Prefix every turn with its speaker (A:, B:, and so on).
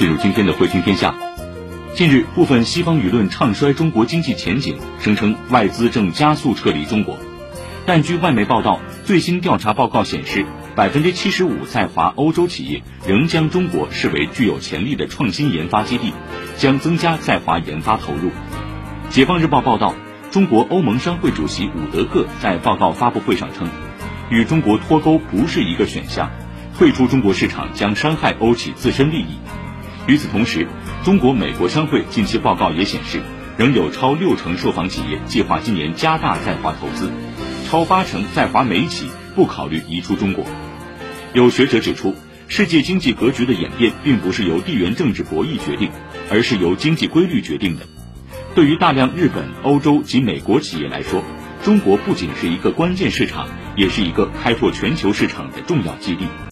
A: 进入今天的汇听天下。近日，部分西方舆论唱衰中国经济前景，声称外资正加速撤离中国。但据外媒报道，最新调查报告显示，百分之七十五在华欧洲企业仍将中国视为具有潜力的创新研发基地，将增加在华研发投入。解放日报报道，中国欧盟商会主席伍德克在报告发布会上称，与中国脱钩不是一个选项，退出中国市场将伤害欧企自身利益。与此同时，中国美国商会近期报告也显示，仍有超六成受访企业计划今年加大在华投资，超八成在华美企不考虑移出中国。有学者指出，世界经济格局的演变并不是由地缘政治博弈决定，而是由经济规律决定的。对于大量日本、欧洲及美国企业来说，中国不仅是一个关键市场，也是一个开拓全球市场的重要基地。